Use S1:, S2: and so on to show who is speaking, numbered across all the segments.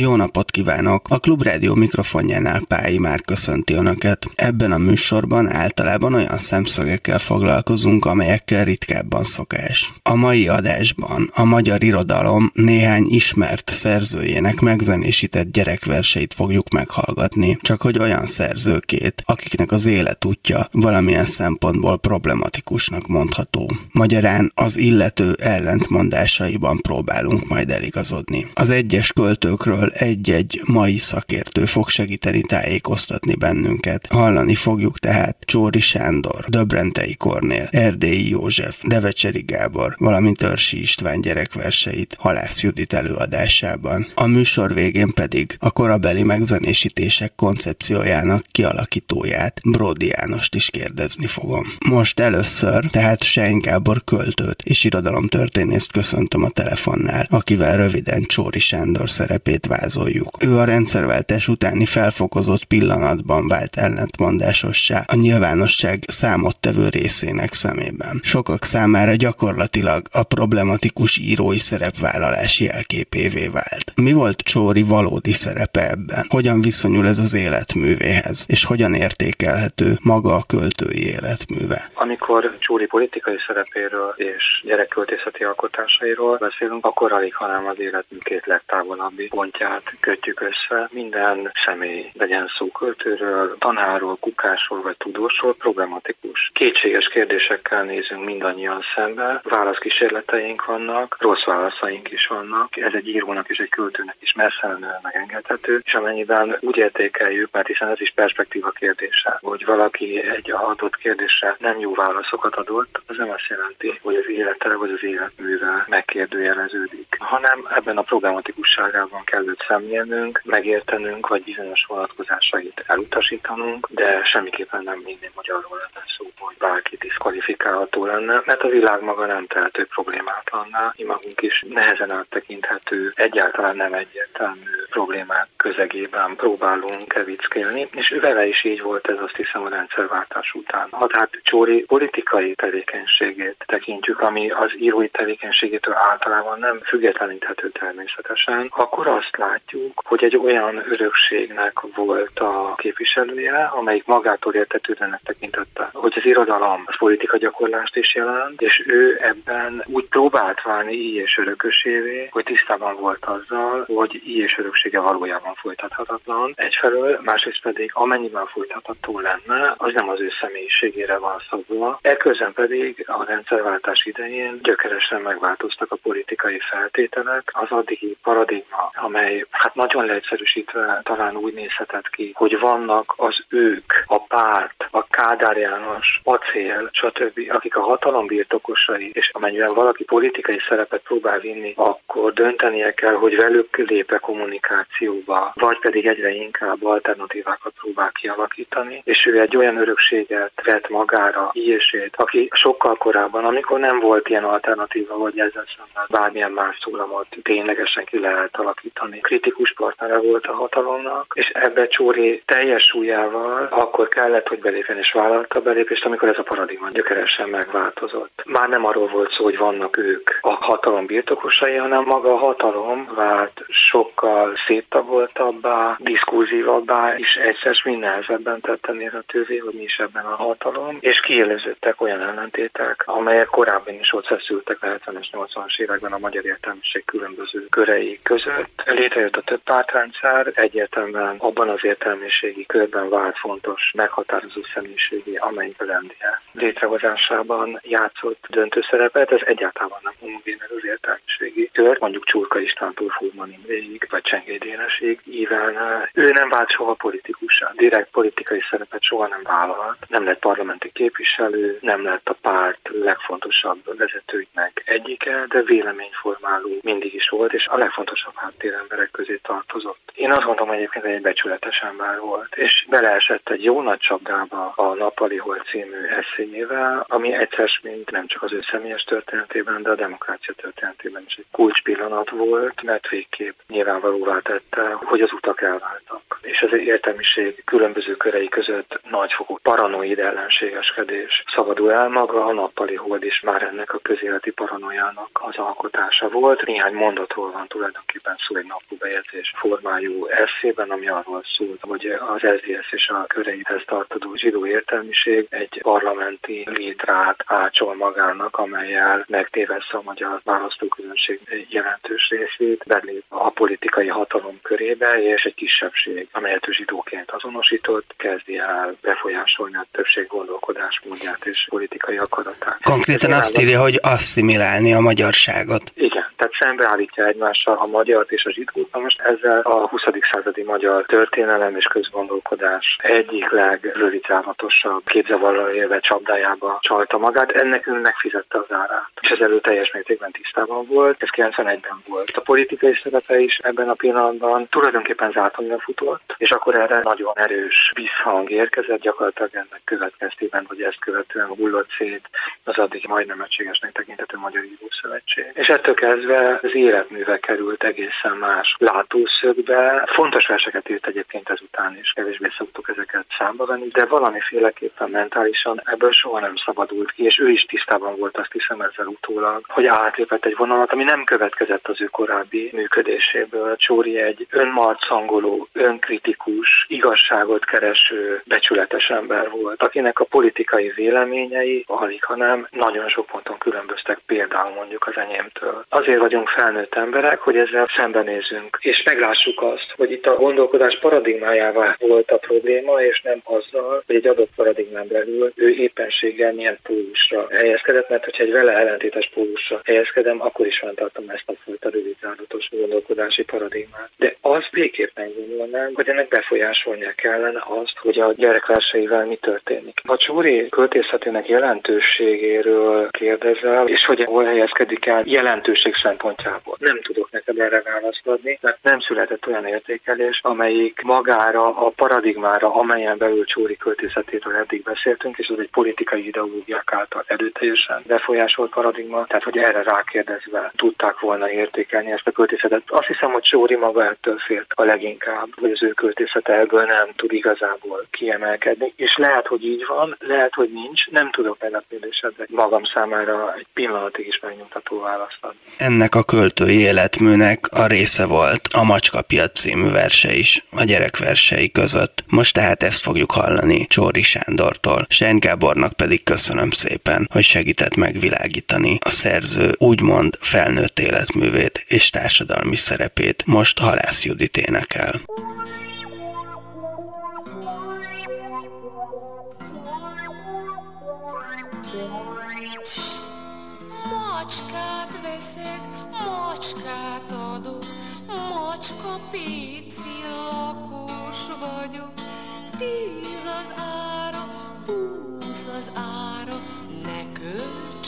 S1: jó napot kívánok! A Klubrádió mikrofonjánál Pályi már köszönti Önöket. Ebben a műsorban általában olyan szemszögekkel foglalkozunk, amelyekkel ritkábban szokás. A mai adásban a magyar irodalom néhány ismert szerzőjének megzenésített gyerekverseit fogjuk meghallgatni, csak hogy olyan szerzőkét, akiknek az életútja valamilyen szempontból problematikusnak mondható. Magyarán az illető ellentmondásaiban próbálunk majd eligazodni. Az egyes költőkről erről egy-egy mai szakértő fog segíteni tájékoztatni bennünket. Hallani fogjuk tehát Csóri Sándor, Döbrentei Kornél, Erdélyi József, Devecseri Gábor, valamint Örsi István gyerekverseit Halász Judit előadásában. A műsor végén pedig a korabeli megzenésítések koncepciójának kialakítóját, Brody Jánost is kérdezni fogom. Most először tehát Sein Gábor költőt és irodalomtörténészt köszöntöm a telefonnál, akivel röviden Csóri Sándor szerepét vázoljuk. Ő a rendszerváltás utáni felfokozott pillanatban vált ellentmondásossá a nyilvánosság számottevő részének szemében. Sokak számára gyakorlatilag a problematikus írói szerepvállalás jelképévé vált. Mi volt Csóri valódi szerepe ebben? Hogyan viszonyul ez az életművéhez? És hogyan értékelhető maga a költői életműve?
S2: Amikor Csóri politikai szerepéről és gyerekköltészeti alkotásairól beszélünk, akkor alig, hanem az életmű két legtávolabbi pontja pontját kötjük össze. Minden személy, legyen szó költőről, tanáról, kukásról vagy tudósról, problematikus. Kétséges kérdésekkel nézünk mindannyian szembe, válaszkísérleteink vannak, rossz válaszaink is vannak. Ez egy írónak és egy költőnek is messze megengedhető, és amennyiben úgy értékeljük, mert hiszen ez is perspektíva kérdése, hogy valaki egy adott kérdésre nem jó válaszokat adott, az nem azt jelenti, hogy az élete vagy az életműve megkérdőjeleződik, hanem ebben a problematikusságában kell őt szemlélnünk, megértenünk, vagy bizonyos vonatkozásait elutasítanunk, de semmiképpen nem minden magyarról lenne szó, hogy bárki diszkvalifikálható lenne, mert a világ maga nem tehető problémátlanná, mi magunk is nehezen áttekinthető, egyáltalán nem egyértelmű problémák közegében próbálunk kevickélni, és vele is így volt ez azt hiszem a rendszerváltás után. Ha tehát Csóri politikai tevékenységét tekintjük, ami az írói tevékenységétől általában nem függetleníthető természetesen, akkor azt látjuk, hogy egy olyan örökségnek volt a képviselője, amelyik magától értetődőnek tekintette, hogy az irodalom az politika gyakorlást is jelent, és ő ebben úgy próbált válni így és örökösévé, hogy tisztában volt azzal, hogy így és öröksége valójában folytathatatlan. Egyfelől, másrészt pedig amennyiben folytatható lenne, az nem az ő személyiségére van szabva. Ekközben pedig a rendszerváltás idején gyökeresen megváltoztak a politikai feltételek, az addigi paradigma, amely hát nagyon leegyszerűsítve talán úgy nézhetett ki, hogy vannak az ők, a párt, a Kádár János, Acél, stb., akik a hatalom birtokosai, és amennyiben valaki politikai szerepet próbál vinni, akkor döntenie kell, hogy velük lépe kommunikációba, vagy pedig egyre inkább alternatívákat próbál kialakítani, és ő egy olyan örökséget vett magára, ilyesét, aki sokkal korábban, amikor nem volt ilyen alternatíva, vagy ezzel szemben bármilyen más szólamot ténylegesen ki lehet alakítani, kritikus partnere volt a hatalomnak, és ebbe Csóri teljes súlyával akkor kellett, hogy belépjen és vállalta a belépést, amikor ez a paradigma gyökeresen megváltozott. Már nem arról volt szó, hogy vannak ők a hatalom birtokosai, hanem maga a hatalom vált sokkal széttaboltabbá, diskurzívabbá, és egyszer mind nehezebben tette mérhetővé, hogy mi is ebben a hatalom, és kiéleződtek olyan ellentétek, amelyek korábban is ott feszültek a 70-es, 80-as években a magyar értelmiség különböző körei között. Létre létrejött a több pártrendszer, egyértelműen abban az értelmiségi körben vált fontos meghatározó személyiségi, amelyik a rendje létrehozásában játszott döntő szerepet, ez egyáltalán nem homogén az értelmiségi kör, mondjuk Csurka Istvántól Furman Imréig, vagy Csengély Dénesig ívelne. Ő nem vált soha politikussá, direkt politikai szerepet soha nem vállalt, nem lett parlamenti képviselő, nem lett a párt legfontosabb vezetőinek egyike, de véleményformáló mindig is volt, és a legfontosabb háttéremberek emberek közé tartozott. Én azt gondolom egyébként, hogy egy becsületes ember volt, és beleesett egy jó nagy csapdába a Napali Hol című eszényével, ami egyszer mint nem csak az ő személyes történetében, de a demokrácia történetében is egy kulcspillanat volt, mert végképp nyilvánvalóvá tette, hogy az utak elváltak. És az értelmiség különböző körei között nagyfokú paranoid ellenségeskedés szabadul el maga, a nappali hold is már ennek a közéleti paranoiának az alkotása volt. Néhány mondatról van tulajdonképpen szó egy napló bejegyzés formájú eszében, ami arról szólt, hogy az SZDSZ és a köreihez tartozó zsidó értelmiség egy parlamenti létrát ácsol magának, amelyel megtévessze a magyar választóközönség jelentős részét, belép a politikai hatalom körébe, és egy kisebbség, amelyet ő zsidóként azonosított, kezdi el befolyásolni a többség gondolkodásmódját és politikai akaratát.
S1: Konkrétan azt írja, hogy asszimilálni a magyarságot.
S2: Igen, tehát szembeállítja egymással a magyart és a zsidót. Na most ezzel a 20. századi magyar történelem és közgondolkodás egyik legrövidtávatosabb képzavarral élve csapdájába csalta magát. Ennek ő megfizette az árát. És ezzel ő teljes mértékben tisztában volt. Ez 91-ben volt. A politikai szerepe is ebben a pillanatban tulajdonképpen zátonyra futott, és akkor erre nagyon erős visszhang érkezett, gyakorlatilag ennek következtében, hogy ezt követően hullott szét az addig majdnem egységesnek tekintető Magyar Író Szövetség. És ettől kezdve az életműve került egészen más látószögbe. Fontos verseket írt egyébként ezután is, kevésbé szoktuk ezeket számba venni, de valamiféleképpen mentálisan ebből soha nem szabadult ki, és ő is tisztában volt, azt hiszem ezzel utólag, hogy átlépett egy vonalat, ami nem következett az ő korábbi működéséből. Csóri egy önmarcangoló, önkritikus, igazságot kereső, becsületes ember volt, akinek a politikai véleményei, alig hanem nagyon sok ponton különböztek például mondjuk az enyémtől. Azért vagyunk felnőtt emberek, hogy ezzel szembenézünk, és meglássuk azt, hogy itt a gondolkodás paradigmájával volt a probléma, és nem azzal, hogy egy adott paradigmán belül ő éppenséggel milyen pólusra helyezkedett, mert hogyha egy vele ellentétes pólusra helyezkedem, akkor is fenntartom ezt a fajta rövidzáratos gondolkodási paradigmát. De azt végképp megvonulnám, hogy ennek befolyásolnia kellene azt, hogy a gyerekverseivel mi történik. A Csúri költészetének jelentőségéről kérdezel, és hogy hol helyezkedik el jelentőség szempontjából. Nem tudok neked erre választ adni, mert nem született olyan értékelés, amelyik magára, a paradigmára, amelyen belül Csúri költészetéről eddig beszéltünk, és az egy politikai ideológiák által erőteljesen befolyásolt paradigma, tehát hogy erre rákérdezve tudták volna értékelni ezt a költészetet. Azt hiszem, hogy Csóri maga ettől félt a leginkább, hogy az ő költészete ebből nem tud igazából kiemelkedni. És lehet, hogy így van, lehet, hogy nincs, nem tudok erre a kérdésedre magam számára egy pillanatig is megnyugtató választ adni.
S1: Ennek a költői életműnek a része volt a Macskapiac című verse is, a gyerekversei között. Most tehát ezt fogjuk hallani Csóri Sándortól. Sen Gábornak pedig köszönöm szépen, hogy segített megvilágítani a szerző úgymond felnőtt életművét és társadalmi szerepét. Most Halász Judit énekel.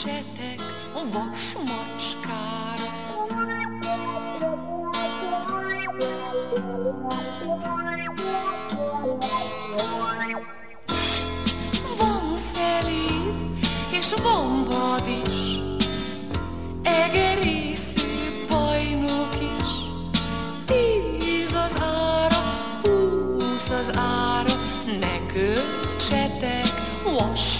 S3: Költsetek vas macskára. Van szelíd, és van vad is, egerészű bajnok is. Tíz az ára, húsz az ára, ne költsetek vas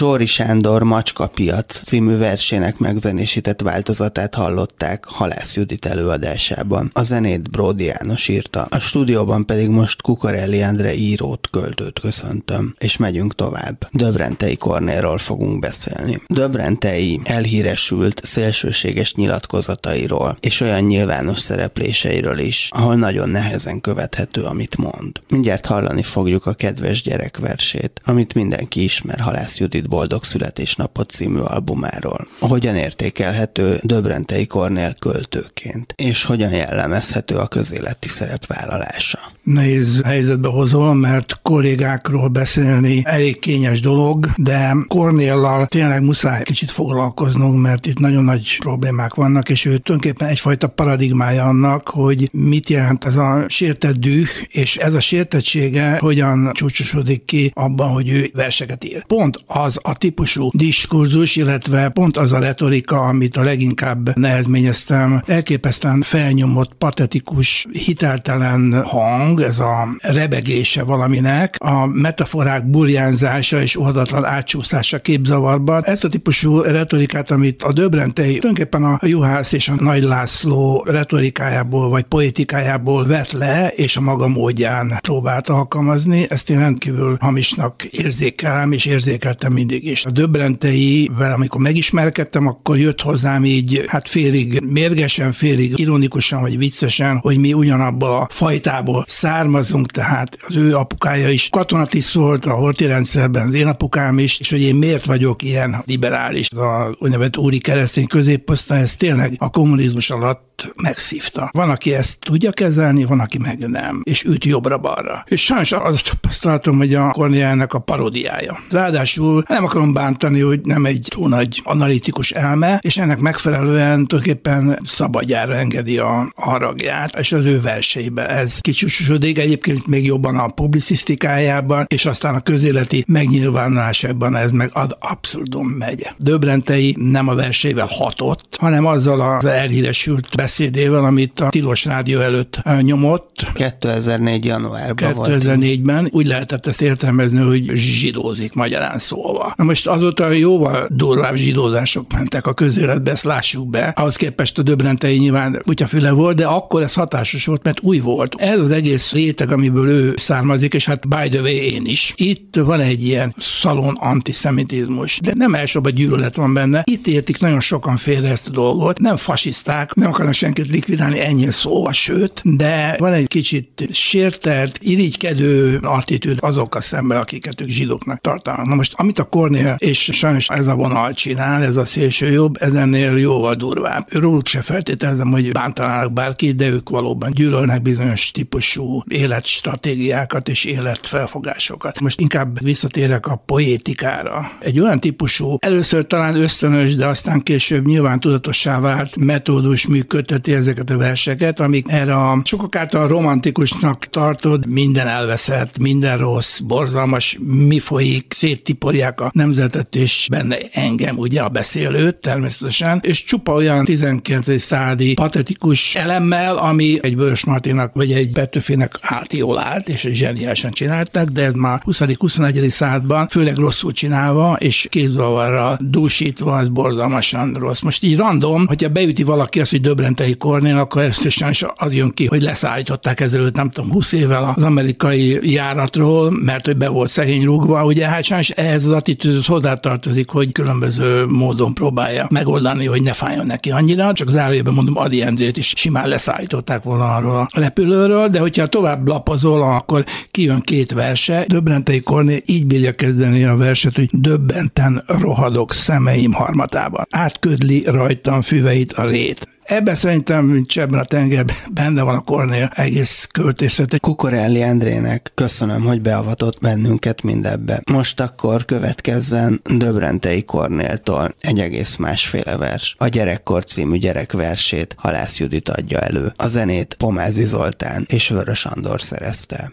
S4: Csóri Sándor Macska piac című versének megzenésített változatát hallották Halász Judit előadásában. A zenét Bródi János írta. A stúdióban pedig most Kukarelli Endre írót, költőt köszöntöm, és megyünk tovább. Döbrentei Kornéról fogunk beszélni. Döbrentei elhíresült szélsőséges nyilatkozatairól és olyan nyilvános szerepléseiről is, ahol nagyon nehezen követhető, amit mond. Mindjárt hallani fogjuk a kedves gyerek versét, amit mindenki ismer Halász Judit Boldog Születésnapot című albumáról. Hogyan értékelhető Döbrentei Kornél költőként, és hogyan jellemezhető a közéleti szerepvállalása
S5: nehéz helyzetbe hozol, mert kollégákról beszélni elég kényes dolog, de Kornéllal tényleg muszáj kicsit foglalkoznunk, mert itt nagyon nagy problémák vannak, és ő tulajdonképpen egyfajta paradigmája annak, hogy mit jelent ez a sértett düh, és ez a sértettsége hogyan csúcsosodik ki abban, hogy ő verseket ír. Pont az a típusú diskurzus, illetve pont az a retorika, amit a leginkább nehezményeztem, elképesztően felnyomott, patetikus, hiteltelen hang, ez a rebegése valaminek, a metaforák burjánzása és óhatatlan átsúszása képzavarban. Ezt a típusú retorikát, amit a Döbrentei tulajdonképpen a Juhász és a Nagy László retorikájából vagy poetikájából vett le, és a maga módján próbált alkalmazni, ezt én rendkívül hamisnak érzékelem, és érzékeltem mindig is. A Döbrenteivel, amikor megismerkedtem, akkor jött hozzám így, hát félig mérgesen, félig ironikusan vagy viccesen, hogy mi ugyanabból a fajtából származunk, tehát az ő apukája is. Katonatiszt volt a horti rendszerben, az én apukám is, és hogy én miért vagyok ilyen liberális, az a úgynevezett úri keresztény középosztály, ez tényleg a kommunizmus alatt megszívta. Van, aki ezt tudja kezelni, van, aki meg nem, és üt jobbra-balra. És sajnos azt tapasztaltam, hogy a Korniának a parodiája. Ráadásul nem akarom bántani, hogy nem egy túl nagy analitikus elme, és ennek megfelelően tulajdonképpen szabadjára engedi a haragját, és az ő verseibe ez kicsúsosodik, egyébként még jobban a publicisztikájában, és aztán a közéleti megnyilvánulásában ez meg ad abszurdum megy. Döbrentei nem a verseivel hatott, hanem azzal az elhíresült beszédével, amit a Tilos Rádió előtt nyomott.
S4: 2004. januárban
S5: 2004-ben úgy lehetett ezt értelmezni, hogy zsidózik magyarán szólva. Na most azóta jóval durvább zsidózások mentek a közéletbe, ezt lássuk be. Ahhoz képest a Döbrentei nyilván kutyafüle volt, de akkor ez hatásos volt, mert új volt. Ez az egész réteg, amiből ő származik, és hát by the way én is. Itt van egy ilyen szalon antiszemitizmus, de nem elsőbb gyűlölet van benne. Itt értik nagyon sokan félre ezt a dolgot. Nem fasiszták, nem akarnak senkit likvidálni, ennyi szó, sőt, de van egy kicsit sértert, irigykedő attitűd azokkal szemben, akiket ők zsidóknak tartanak. Na most, amit a Kornél, és sajnos ez a vonal csinál, ez a szélső jobb, ez ennél jóval durvább. Róluk se feltételezem, hogy bántanának bárkit, de ők valóban gyűlölnek bizonyos típusú életstratégiákat és életfelfogásokat. Most inkább visszatérek a poétikára. Egy olyan típusú, először talán ösztönös, de aztán később nyilván tudatossá vált metódus működteti ezeket a verseket, amik erre a sokak által romantikusnak tartod, minden elveszett, minden rossz, borzalmas, mi folyik, széttiporják a nemzetet, és benne engem, ugye a beszélőt természetesen, és csupa olyan 19. századi patetikus elemmel, ami egy Vörös Martinak vagy egy Petőfinek állt jól állt, és zseniálisan csináltak, de ez már 20.-21. században, főleg rosszul csinálva, és kézzavarral dúsítva, az borzalmasan rossz. Most így random, hogyha beüti valaki azt, hogy Döbrentei Kornél, akkor összesen az jön ki, hogy leszállították ezelőtt, nem tudom, 20 évvel az amerikai járatról, mert hogy be volt szegény rúgva, ugye hát sajnos ehhez az attitűdhöz hozzátartozik, hogy különböző módon próbálja megoldani, hogy ne fájjon neki annyira, csak zárójában mondom, Adi Endrét is simán leszállították volna arról a repülőről, de hogyha tovább lapozol, akkor kijön két verse. Döbrentei Kornél így bírja kezdeni a verset, hogy döbbenten rohadok szemeim harmatában. Átködli rajtam füveit a rét. Ebben szerintem, mint ebben a tengerben benne van a Kornél egész költészete.
S4: Kukorelli Endrének köszönöm, hogy beavatott bennünket mindebbe. Most akkor következzen Döbrentei Kornéltól egy egész másféle vers. A Gyerekkor című gyerekversét Halász Judit adja elő. A zenét Pomázi Zoltán és Vörös Andor szerezte.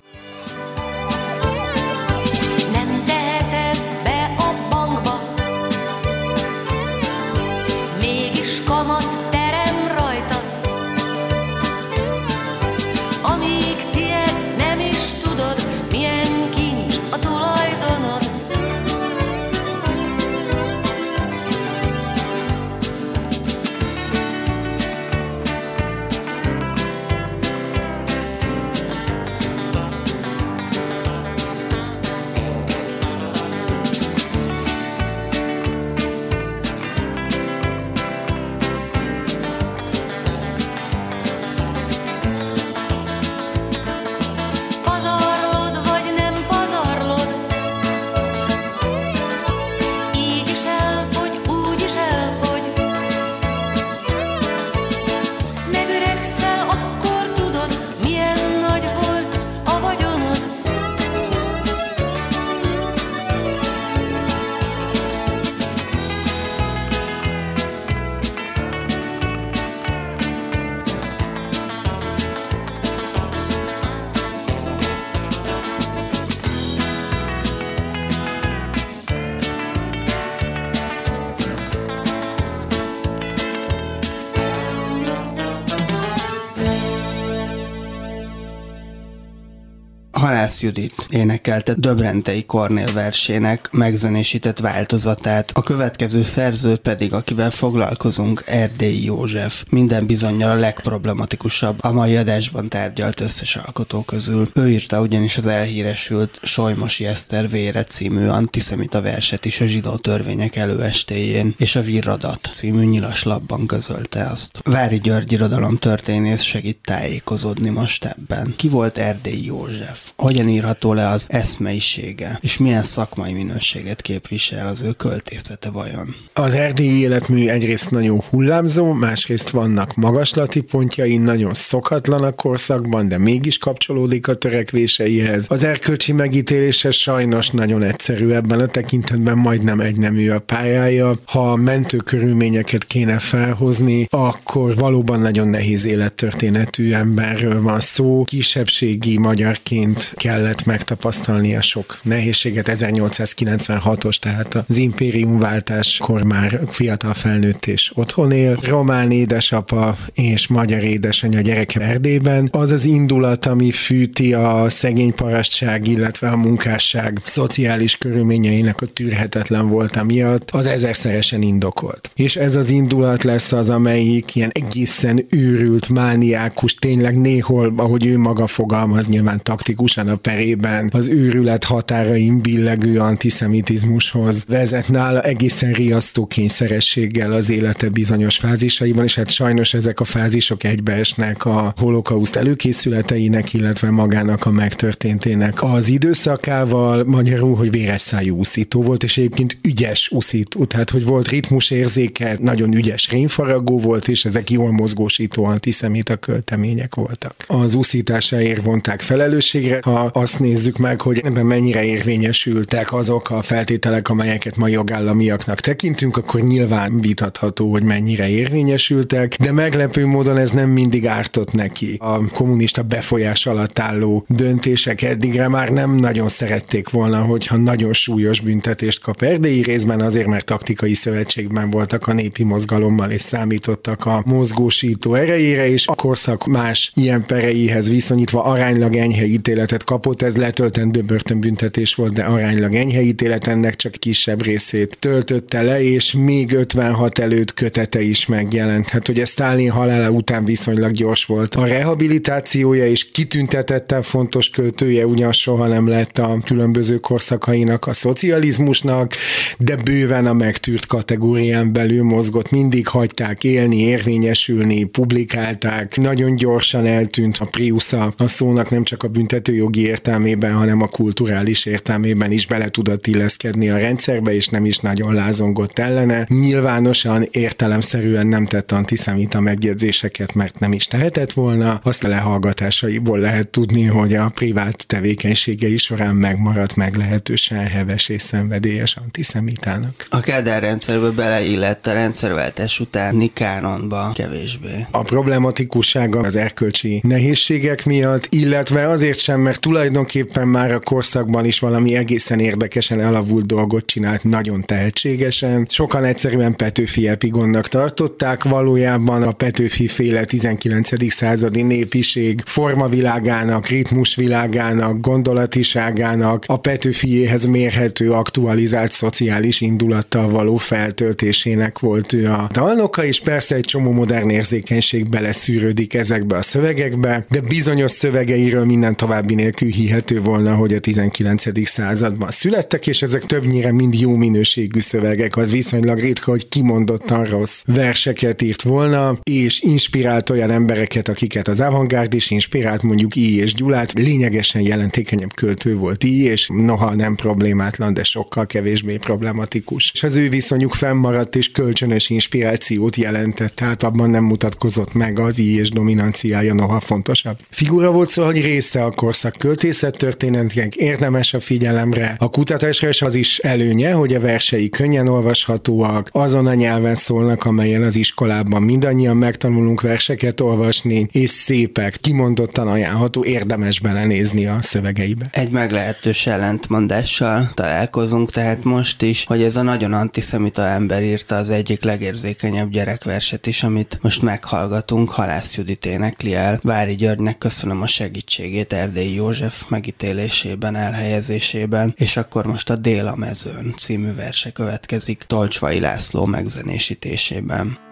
S4: Halász Judit énekelte Döbrentei Kornél versének megzenésített változatát, a következő szerző pedig, akivel foglalkozunk, Erdélyi József. Minden bizonyal a legproblematikusabb a mai adásban tárgyalt összes alkotó közül. Ő írta ugyanis az elhíresült Solymosi Eszter vére című antiszemita verset is a zsidó törvények előestéjén, és a Virradat című nyilaslapban közölte azt. Vári György irodalom történész segít tájékozódni most ebben. Ki volt Erdélyi József? Hogyan írható le az eszmeisége? És milyen szakmai minőséget képvisel az ő költészete vajon?
S6: Az erdélyi életmű egyrészt nagyon hullámzó, másrészt vannak magaslati pontjai, nagyon szokatlan a korszakban, de mégis kapcsolódik a törekvéseihez. Az erkölcsi megítélése sajnos nagyon egyszerű ebben a tekintetben, majdnem egynemű a pályája. Ha mentő körülményeket kéne felhozni, akkor valóban nagyon nehéz élettörténetű emberről van szó. Kisebbségi magyarként kellett megtapasztalnia sok nehézséget. 1896-os, tehát az impériumváltáskor már fiatal felnőtt és otthon él. Román édesapa és magyar édesanyja gyereke Erdélyben. Az az indulat, ami fűti a szegény parasztság, illetve a munkásság szociális körülményeinek a tűrhetetlen volt miatt, az ezerszeresen indokolt. És ez az indulat lesz az, amelyik ilyen egészen őrült, mániákus, tényleg néhol, ahogy ő maga fogalmaz, nyilván taktikusan a perében, az őrület határain billegő antiszemitizmushoz vezet nála egészen riasztó kényszerességgel az élete bizonyos fázisaiban, és hát sajnos ezek a fázisok egybeesnek a holokauszt előkészületeinek, illetve magának a megtörténtének az időszakával, magyarul, hogy véres szájú úszító volt, és egyébként ügyes úszító, tehát hogy volt ritmusérzéke, nagyon ügyes rénfaragó volt, és ezek jól mozgósító antiszemita költemények voltak. Az úszításáért vonták felelősségre, ha azt nézzük meg, hogy ebben mennyire érvényesültek azok a feltételek, amelyeket ma jogállamiaknak tekintünk, akkor nyilván vitatható, hogy mennyire érvényesültek, de meglepő módon ez nem mindig ártott neki. A kommunista befolyás alatt álló döntések eddigre már nem nagyon szerették volna, hogyha nagyon súlyos büntetést kap erdélyi részben, azért mert taktikai szövetségben voltak a népi mozgalommal, és számítottak a mozgósító erejére, és a korszak más ilyen pereihez viszonyítva aránylag enyhe ítéletet kapott, ez letöltendő börtönbüntetés volt, de aránylag enyhe ítélet ennek csak kisebb részét töltötte le, és még 56 előtt kötete is megjelent. Hát ugye Stalin halála után viszonylag gyors volt. A rehabilitációja, és kitüntetetten fontos költője, ugyan soha nem lett a különböző korszakainak a szocializmusnak, de bőven a megtűrt kategórián belül mozgott, mindig hagyták élni, érvényesülni, publikálták, nagyon gyorsan eltűnt a Priusza a szónak nem csak a büntetőjogi értelmében, hanem a kulturális értelmében is bele tudott illeszkedni a rendszerbe, és nem is nagyon lázongott ellene. Nyilvánosan értelemszerűen nem tett antiszemita megjegyzéseket, mert nem is tehetett volna. Azt a lehallgatásaiból lehet tudni, hogy a privát tevékenységei során megmaradt meglehetősen heves és szenvedélyes antiszemitának.
S4: A Kádár rendszerbe beleillett a rendszerváltás utáni kánonba kevésbé.
S6: A problematikussága az erkölcsi nehézségek miatt, illetve azért sem, mert tulajdonképpen már a korszakban is valami egészen érdekesen elavult dolgot csinált, nagyon tehetségesen. Sokan egyszerűen Petőfi epigonnak tartották, valójában a Petőfi féle 19. századi népiség formavilágának, ritmusvilágának, gondolatiságának, a Petőfiéhez mérhető aktualizált szociális indulattal való feltöltésének volt ő a dalnoka, és persze egy csomó modern érzékenység beleszűrődik ezekbe a szövegekbe, de bizonyos szövegeiről minden további nélkül hihető volna, hogy a 19. században születtek, és ezek többnyire mind jó minőségű szövegek, az viszonylag ritka, hogy kimondottan rossz verseket írt volna, és inspirált olyan embereket, akiket az avantgárd is inspirált, mondjuk I. és Gyulát, lényegesen jelentékenyebb költő volt I. és noha nem problémátlan, de sokkal kevésbé problematikus. És az ő viszonyuk fennmaradt és kölcsönös inspirációt jelentett, tehát abban nem mutatkozott meg az I. és dominanciája, noha fontosabb. Figura volt szó, hogy része a korszak költészet történetek, érdemes a figyelemre. A kutatásra is az is előnye, hogy a versei könnyen olvashatóak, azon a nyelven szólnak, amelyen az iskolában mindannyian megtanulunk verseket olvasni, és szépek, kimondottan ajánlható, érdemes belenézni a szövegeibe.
S4: Egy meglehetős ellentmondással találkozunk, tehát most is, hogy ez a nagyon antiszemita ember írta az egyik legérzékenyebb gyerekverset is, amit most meghallgatunk, Halász Judit énekli el. Vári Györgynek köszönöm a segítségét, Erdély Erdélyi József megítélésében, elhelyezésében, és akkor most a Dél a mezőn című verse következik Tolcsvai László megzenésítésében.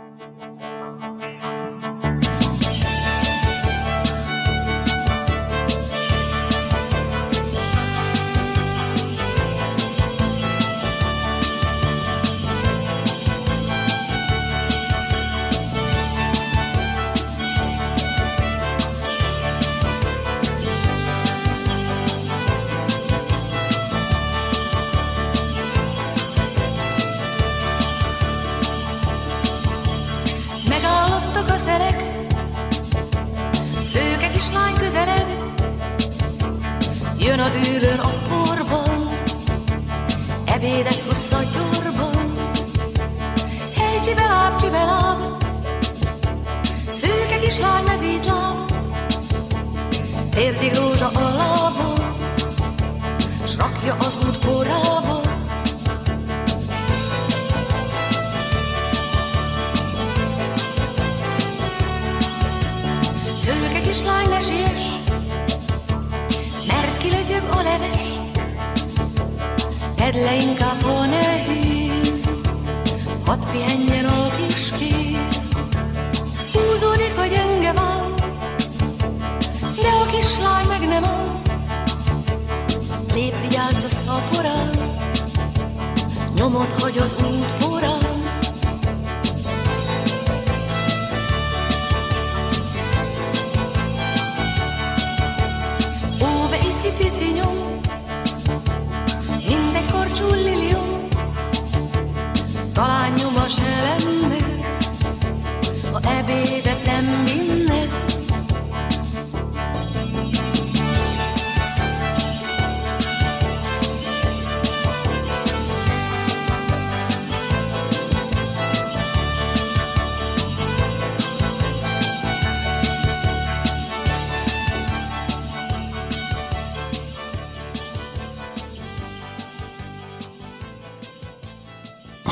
S3: Jön a dűlőn a porban, ebédek hossza gyorban. Hely csibeláb, csibeláb, szőke kislány mezítláb, térdig rózsa a lábon, s rakja az út korába. Szőke kislány, ne siess, Tedd le inkább, ha nehéz, hadd pihenjen a kis kéz. Húzódik hogy gyenge van, de a kislány meg nem áll. Lép vigyázz a szaporán, nyomot hagy az út borán. Ó, be nyom,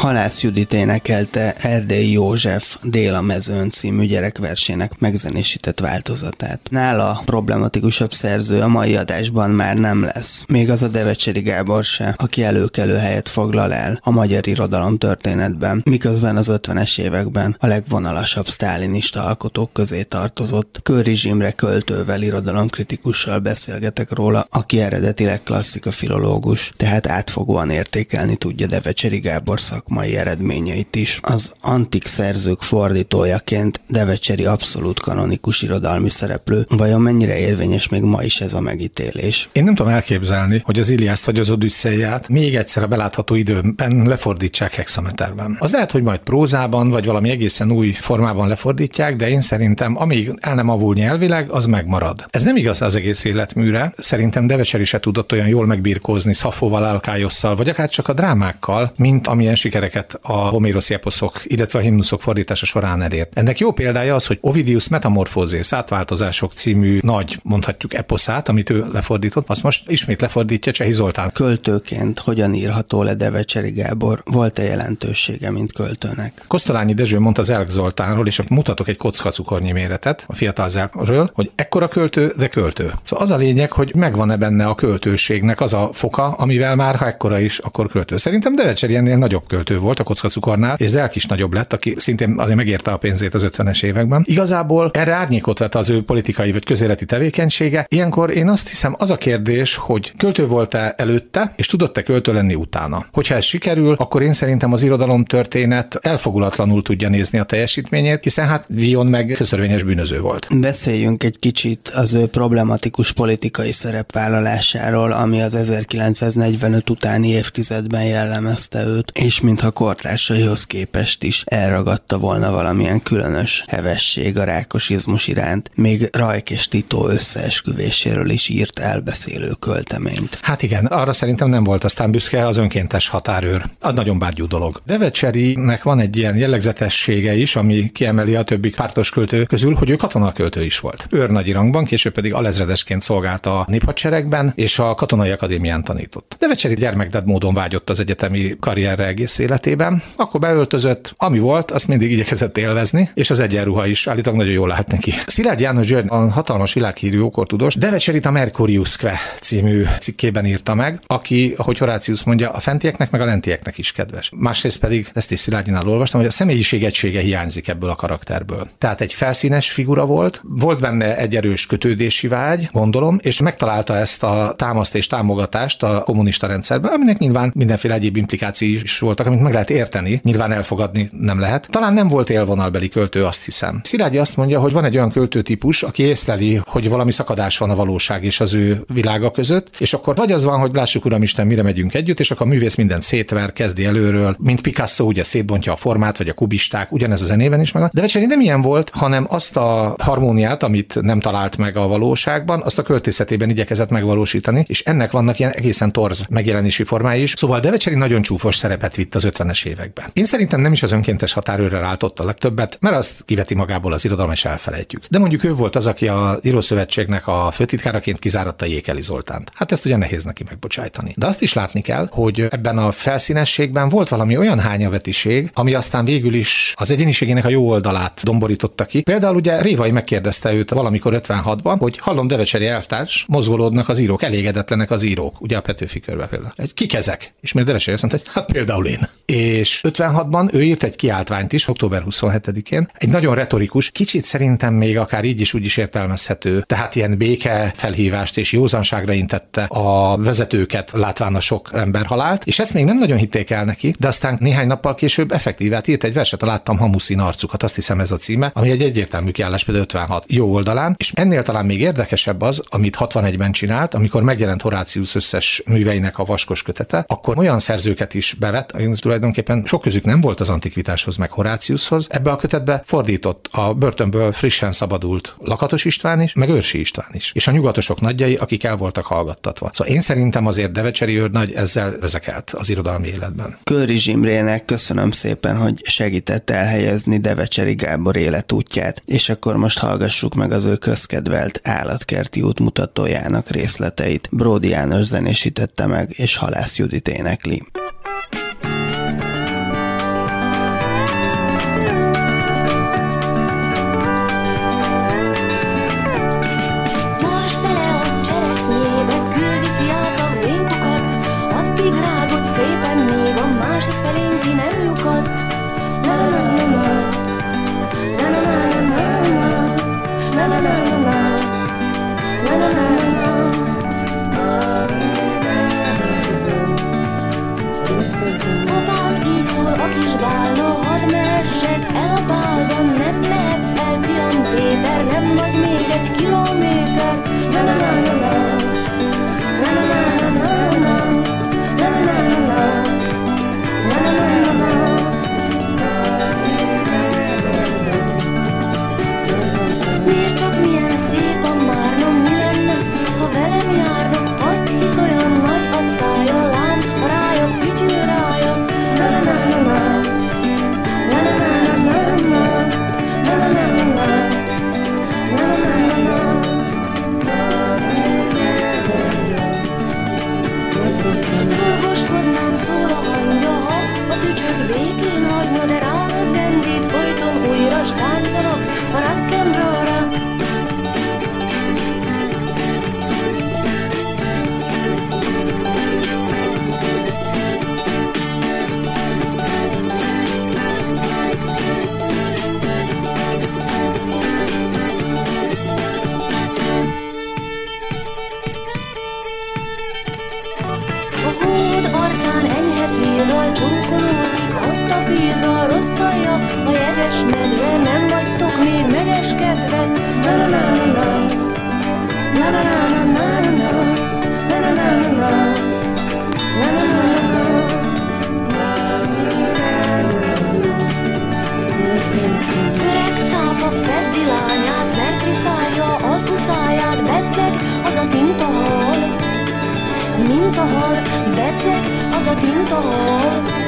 S4: Halász Judit énekelte Erdélyi József Dél a mezőn című gyerekversének megzenésített változatát. Nála problematikusabb szerző a mai adásban már nem lesz. Még az a Devecseri Gábor se, aki előkelő helyet foglal el a magyar irodalom történetben, miközben az 50-es években a legvonalasabb sztálinista alkotók közé tartozott. Köri Zsimre költővel, irodalomkritikussal beszélgetek róla, aki eredetileg klasszika filológus, tehát átfogóan értékelni tudja Devecseri Gábor szakmai szakmai eredményeit is. Az antik szerzők fordítójaként Devecseri abszolút kanonikus irodalmi szereplő. Vajon mennyire érvényes még ma is ez a megítélés?
S7: Én nem tudom elképzelni, hogy az Iliászt vagy az Odüsszeiát még egyszer a belátható időben lefordítsák hexameterben. Az lehet, hogy majd prózában, vagy valami egészen új formában lefordítják, de én szerintem, amíg el nem avul nyelvileg, az megmarad. Ez nem igaz az egész életműre. Szerintem Devecseri se tudott olyan jól megbirkózni Szafóval, Alkályosszal, vagy akár csak a drámákkal, mint amilyen sikerek sikereket a Homérosz eposzok, illetve a himnuszok fordítása során elért. Ennek jó példája az, hogy Ovidius Metamorfózész átváltozások című nagy, mondhatjuk eposzát, amit ő lefordított, azt most ismét lefordítja Csehi Zoltán.
S4: Költőként hogyan írható le Devecseri Gábor? Volt-e jelentősége, mint költőnek?
S7: Kosztolányi Dezső mondta az Elk Zoltánról, és mutatok egy kocka cukornyi méretet a fiatal zelről, hogy ekkora költő, de költő. Szóval az a lényeg, hogy megvan-e benne a költőségnek az a foka, amivel már ha ekkora is, akkor költő. Szerintem Devecseri ennél nagyobb költő volt a kockacukornál, és Zelk is nagyobb lett, aki szintén azért megérte a pénzét az 50-es években. Igazából erre árnyékot vett az ő politikai vagy közéleti tevékenysége. Ilyenkor én azt hiszem, az a kérdés, hogy költő volt-e előtte, és tudott-e költő lenni utána. Hogyha ez sikerül, akkor én szerintem az irodalom történet elfogulatlanul tudja nézni a teljesítményét, hiszen hát Vion meg köztörvényes bűnöző volt.
S4: Beszéljünk egy kicsit az ő problematikus politikai szerepvállalásáról, ami az 1945 utáni évtizedben jellemezte őt, és mintha kortársaihoz képest is elragadta volna valamilyen különös hevesség a rákosizmus iránt. Még Rajk és Tito összeesküvéséről is írt elbeszélő költeményt.
S7: Hát igen, arra szerintem nem volt aztán büszke az önkéntes határőr. Az nagyon bárgyú dolog. Devecserinek van egy ilyen jellegzetessége is, ami kiemeli a többi pártos költő közül, hogy ő katonaköltő is volt. Őrnagyi rangban, később pedig alezredesként szolgált a néphadseregben, és a katonai akadémián tanított. Devecseri gyermekded módon vágyott az egyetemi karrierre egész életében, akkor beöltözött, ami volt, azt mindig igyekezett élvezni, és az egyenruha is állítólag nagyon jól lehet neki. Szilárd János György, a hatalmas világhírű ókortudós, Devecserit a Mercuriusque című cikkében írta meg, aki, ahogy Horácius mondja, a fentieknek meg a lentieknek is kedves. Másrészt pedig, ezt is Szilágyinál olvastam, hogy a személyiség egysége hiányzik ebből a karakterből. Tehát egy felszínes figura volt, volt benne egy erős kötődési vágy, gondolom, és megtalálta ezt a támaszt és támogatást a kommunista rendszerben, aminek nyilván mindenféle egyéb implikációi is voltak, amit meg lehet érteni, nyilván elfogadni nem lehet. Talán nem volt élvonalbeli költő, azt hiszem. Szilágyi azt mondja, hogy van egy olyan költőtípus, aki észleli, hogy valami szakadás van a valóság és az ő világa között, és akkor vagy az van, hogy lássuk, Uramisten, mire megyünk együtt, és akkor a művész mindent szétver, kezdi előről, mint Picasso ugye szétbontja a formát, vagy a kubisták, ugyanez a zenében is meg. De Vecseri nem ilyen volt, hanem azt a harmóniát, amit nem talált meg a valóságban, azt a költészetében igyekezett megvalósítani, és ennek vannak ilyen egészen torz megjelenési formái is. Szóval Devecseri nagyon csúfos szerepet vitt az 50-es években. Én szerintem nem is az önkéntes határőre ráltott a legtöbbet, mert azt kiveti magából az irodalom, és elfelejtjük. De mondjuk ő volt az, aki a Írószövetségnek a főtitkáraként kizáratta Jékeli Zoltánt. Hát ezt ugye nehéz neki megbocsájtani. De azt is látni kell, hogy ebben a felszínességben volt valami olyan hányavetiség, ami aztán végül is az egyéniségének a jó oldalát domborította ki. Például ugye Révai megkérdezte őt valamikor 56-ban, hogy hallom Devecseri elvtárs, mozgolódnak az írók, elégedetlenek az írók, ugye a Petőfi körbe például. Egy kik ezek? És miért Devecseri azt mondta, hogy hát például én. És 56-ban ő írt egy kiáltványt is, október 27-én, egy nagyon retorikus, kicsit szerintem még akár így is úgy is értelmezhető, tehát ilyen béke felhívást és józanságra intette a vezetőket, látván a sok ember halált, és ezt még nem nagyon hitték el neki, de aztán néhány nappal később effektívát írt egy verset, láttam hamuszín arcukat, azt hiszem ez a címe, ami egy egyértelmű kiállás például 56 jó oldalán, és ennél talán még érdekesebb az, amit 61-ben csinált, amikor megjelent Horácius összes műveinek a vaskos kötete, akkor olyan szerzőket is bevett, tulajdonképpen sok közük nem volt az antikvitáshoz meg Horáciushoz. Ebbe a kötetbe fordított a börtönből frissen szabadult Lakatos István is, meg Őrsi István is, és a nyugatosok nagyjai, akik el voltak hallgattatva. Szóval én szerintem azért Devecseri őrnagy ezzel vezekelt az irodalmi életben.
S4: Köri Zsimrének köszönöm szépen, hogy segített elhelyezni Devecseri Gábor életútját, és akkor most hallgassuk meg az ő közkedvelt állatkerti útmutatójának részleteit. Bródi János zenésítette meg, és Halász Judit énekli.
S3: Most Mint a hal, bezzeg az a tintahal.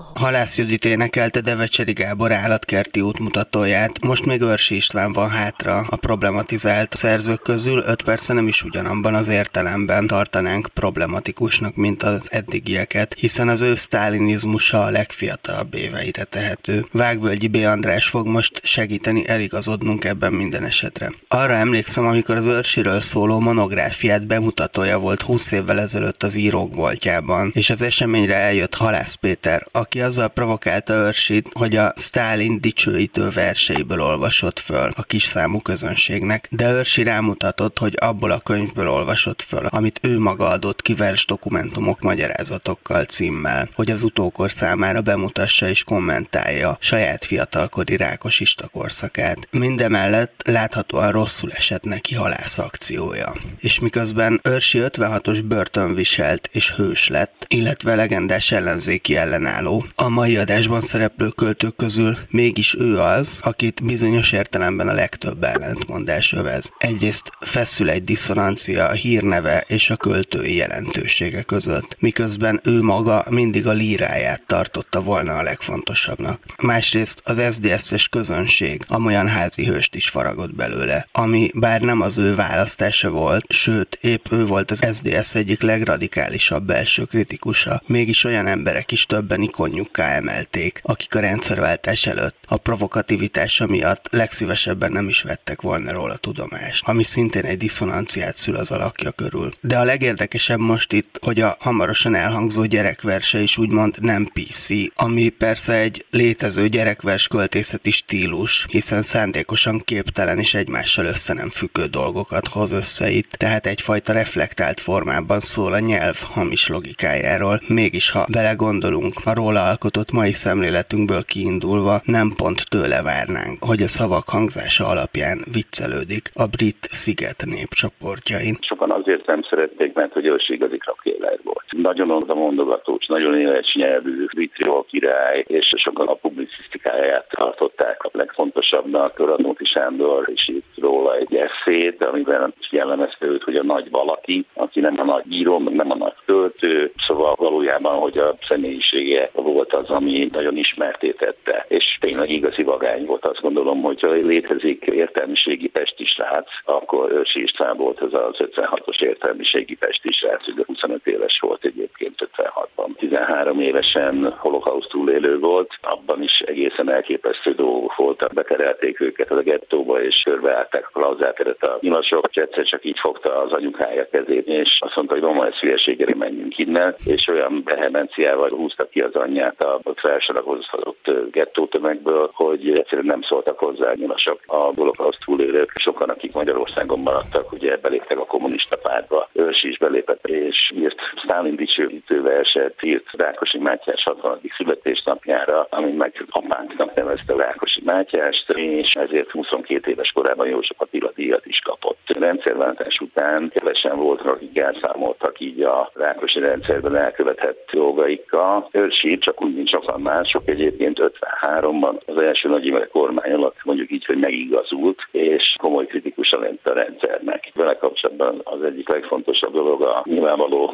S3: A
S1: Halász Judit énekelte Devecseri Gábor állatkerti útmutatóját, most még Örsi István van hátra a problematizált szerzők közül, öt persze nem is ugyanabban az értelemben tartanánk problematikusnak, mint az eddigieket, hiszen az ő sztálinizmusa a legfiatalabb éveire tehető. Vágvölgyi B. András fog most segíteni eligazodnunk ebben minden esetre. Arra emlékszem, amikor az Örsiről szóló monográfiát bemutatója volt 20 évvel ezelőtt az írók voltjában, és az eseményre eljött Halász Péter, aki azzal provokálta Örsit, hogy a Stalin dicsőítő verseiből olvasott föl a kis számú közönségnek, de Örsi rámutatott, hogy abból a könyvből olvasott föl, amit ő maga adott ki vers dokumentumok magyarázatokkal címmel, hogy az utókor számára bemutassa és kommentálja saját fiatalkori rákosista korszakát. Mindemellett láthatóan rosszul esett neki halász akciója. És miközben Örsi 56-os börtön viselt és hős lett, illetve legendás ellenzéki ellenálló, a mai adásban szereplő költők közül mégis ő az, akit bizonyos értelemben a legtöbb ellentmondás övez. Egyrészt feszül egy diszonancia a hírneve és a költői jelentősége között, miközben ő maga mindig a líráját tartotta volna a legfontosabbnak. Másrészt az SZDSZ-es közönség amolyan házi hőst is faragott belőle, ami bár nem az ő választása volt, sőt, épp ő volt az SZDSZ egyik legradikálisabb belső kritikusa, mégis olyan emberek is többen ikonjukká emelték, akik a rendszerváltás előtt a provokativitása miatt legszívesebben nem is vettek volna róla tudomást, ami szintén egy diszonanciát szül az alakja körül. De a legérdekesebb most itt, hogy a hamarosan elhangzó gyerekverse is úgymond nem PC, ami persze egy létező gyerekvers költészeti stílus, hiszen szándékosan képtelen és egymással össze nem függő dolgokat hoz össze itt, tehát egyfajta reflektált formában szól a nyelv hamis logikájáról. Mégis, ha belegondolunk, a róla alkotott mai szemléletünkből kiindulva nem pont tőle várnánk, hogy a szavak hangzása alapján viccelődik a brit sziget népcsoportjain.
S8: Sokan azért nem szerették, mert hogy ős igazi krakéler volt. Nagyon oda mondogatós, nagyon éles nyelvű, jó király, és sokan a publicisztikáját tartották a legfontosabbnak. Radnóti Sándor is írt róla egy eszét, amiben jellemezte őt, hogy a nagy valaki, aki nem a nagy író, nem a nagy költő, szóval valójában, hogy a személyisége volt az, ami nagyon ismerté tette, és tényleg igazi vagány volt. Azt gondolom, hogy létezik értelmiségi pesti srác, akkor Őrsi István volt ez az 56-os értelmiségi pesti srác, ugye 25 éves volt egyébként 56-ban. 13 évesen holokauszt túlélő volt, abban is egészen elképesztő dolgok voltak. Beterelték őket a gettóba, és körbeállták a klauzáteret a nyilasok, és egyszer csak így fogta az anyukája kezét, és azt mondta, hogy mama, ez hülyeségére menjünk innen, és olyan vehemenciával húzta ki az anyját a felsorakozott gettó tömegből, hogy egyszerűen nem szóltak hozzá nyilasok a holokauszt túlélők. Sokan, akik Magyarországon maradtak, ugye beléptek a kommunista pártba, Őrsi is belépett, és írt Sztálin dicsőítő verset, írt Rákosi Mátyás 60. születésnapjára, ami meg apánknak nevezte Rákosi Mátyást, és ezért 22 éves korában József Attila díjat is kapott. A rendszerváltás után kevesen voltak, akik elszámoltak így a Rákosi rendszerben elkövetett dolgaikkal. Őrsi csak úgy, mint sokan mások egyébként 53-ban az első nagy kormány alatt mondjuk így, hogy megigazult, és komoly kritikusa lett a rendszernek. Vele kapcsolatban az egyik legfontosabb dolog a nyilvánvaló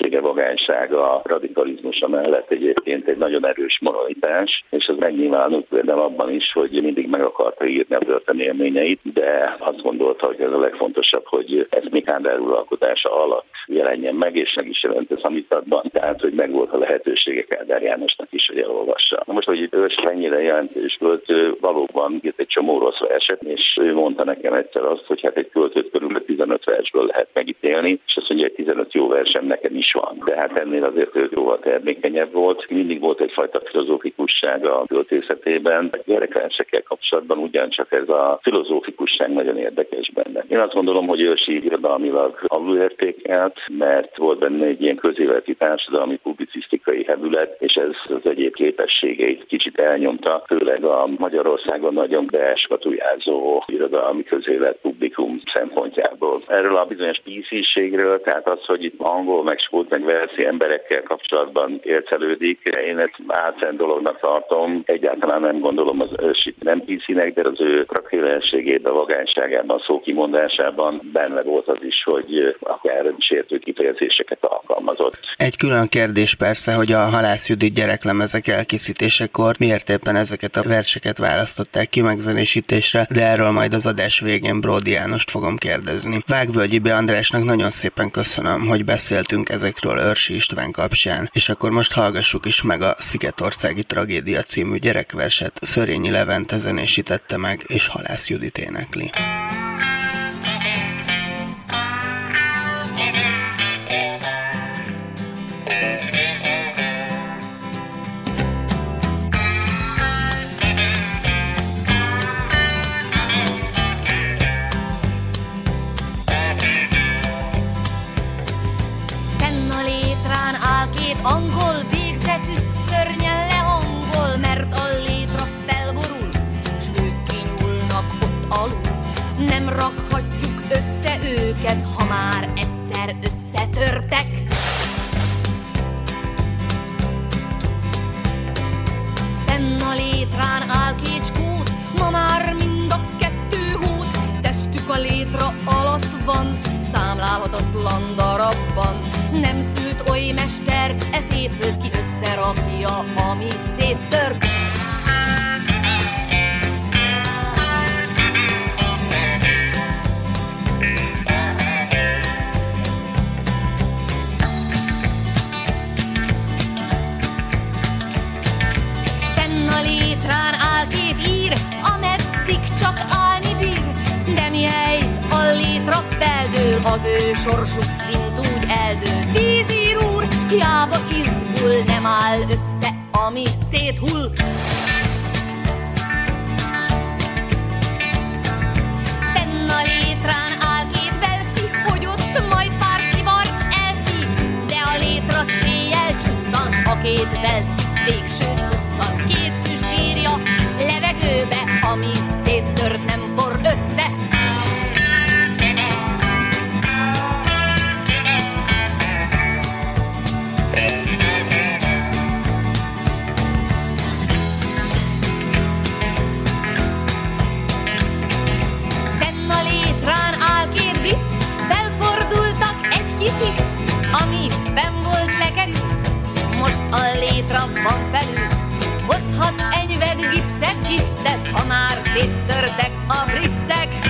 S8: rakélelsége, vagánysága, radikalizmusa mellett egyébként egy nagyon erős moralitás, és az megnyilvánult például abban is, hogy mindig meg akarta írni a történelményeit, de azt gondolta, hogy ez a legfontosabb, hogy ez Mikádár uralkodása alatt jelenjen meg, és meg is jelent ez amitatban, tehát hogy megvolt a lehetősége Kádár Jánosnak is, hogy elolvassa. Na most, hogy ős mennyire jelentős költő, valóban írt egy csomó rossz verset, és ő mondta nekem egyszer azt, hogy hát egy költőt körülbelül 15 versből lehet megítélni, és azt mondja, hogy 15 jó versem nekem is van. De hát ennél azért ő jóval termékenyebb volt. Mindig volt egyfajta filozófikussága a költészetében. A gyerekversekkel kapcsolatban ugyancsak ez a filozófikusság nagyon érdekes benne. Én azt gondolom, hogy ősi irodalmilag alulértékelt, mert volt benne egy ilyen közéleti társadalmi publicisztikai hevület, és ez az egyéb képességeit kicsit elnyomta, főleg a Magyarországon nagyon beskatujázó irodalmi közélet publikum szempontjából. Erről a bizonyos PC-ségről, tehát az, hogy itt angol, meg skót, meg verszi emberekkel kapcsolatban ércelődik, én ezt álszent dolognak tartom. Egyáltalán nem gondolom az ősit nem PC-nek, de az ő krakfélenségében, vagányságában, szókimondásában benne volt az is, hogy akár sértő kifejezéseket alkalmazott.
S1: Egy külön kérdés persze, hogy a Halász Judit gyereklemezek elkészítésekor miért éppen ezeket a verseket választották ki megzenésítésre, de erről majd az adás végén Bródi Jánost fogom kérdezni. Vágvölgyi B. Andrásnak nagyon szépen köszönöm, hogy beszéltünk ezekről Örsi István kapcsán, és akkor most hallgassuk is meg a Szigetországi Tragédia című gyerekverset. Szörényi Levente zenésítette meg, és Halász Judit énekli.
S9: Fenn már egyszer összetörtek. Fenn a létrán áll két skót, ma már mind a kettő hót, testük a létra alatt van, számlálhatatlan darabban. Nem szült oly mester, ez épült ki összerakja, ami széttört. Az ő sorsuk szint úgy eldől. Tíz ír úr, hiába izgul, nem áll össze, ami széthull. Fenn a létrán áll két velszi, hogy ott majd pár szivar elszi, de a létra széjjel csusszan, s a két velszi végső szusszan. Két füst írja levegőbe, ami széttört nem for fenn volt lekerül, most a létra van felül. Hozhat enyved gipszet, gittet, ha már széttörtek a brittek.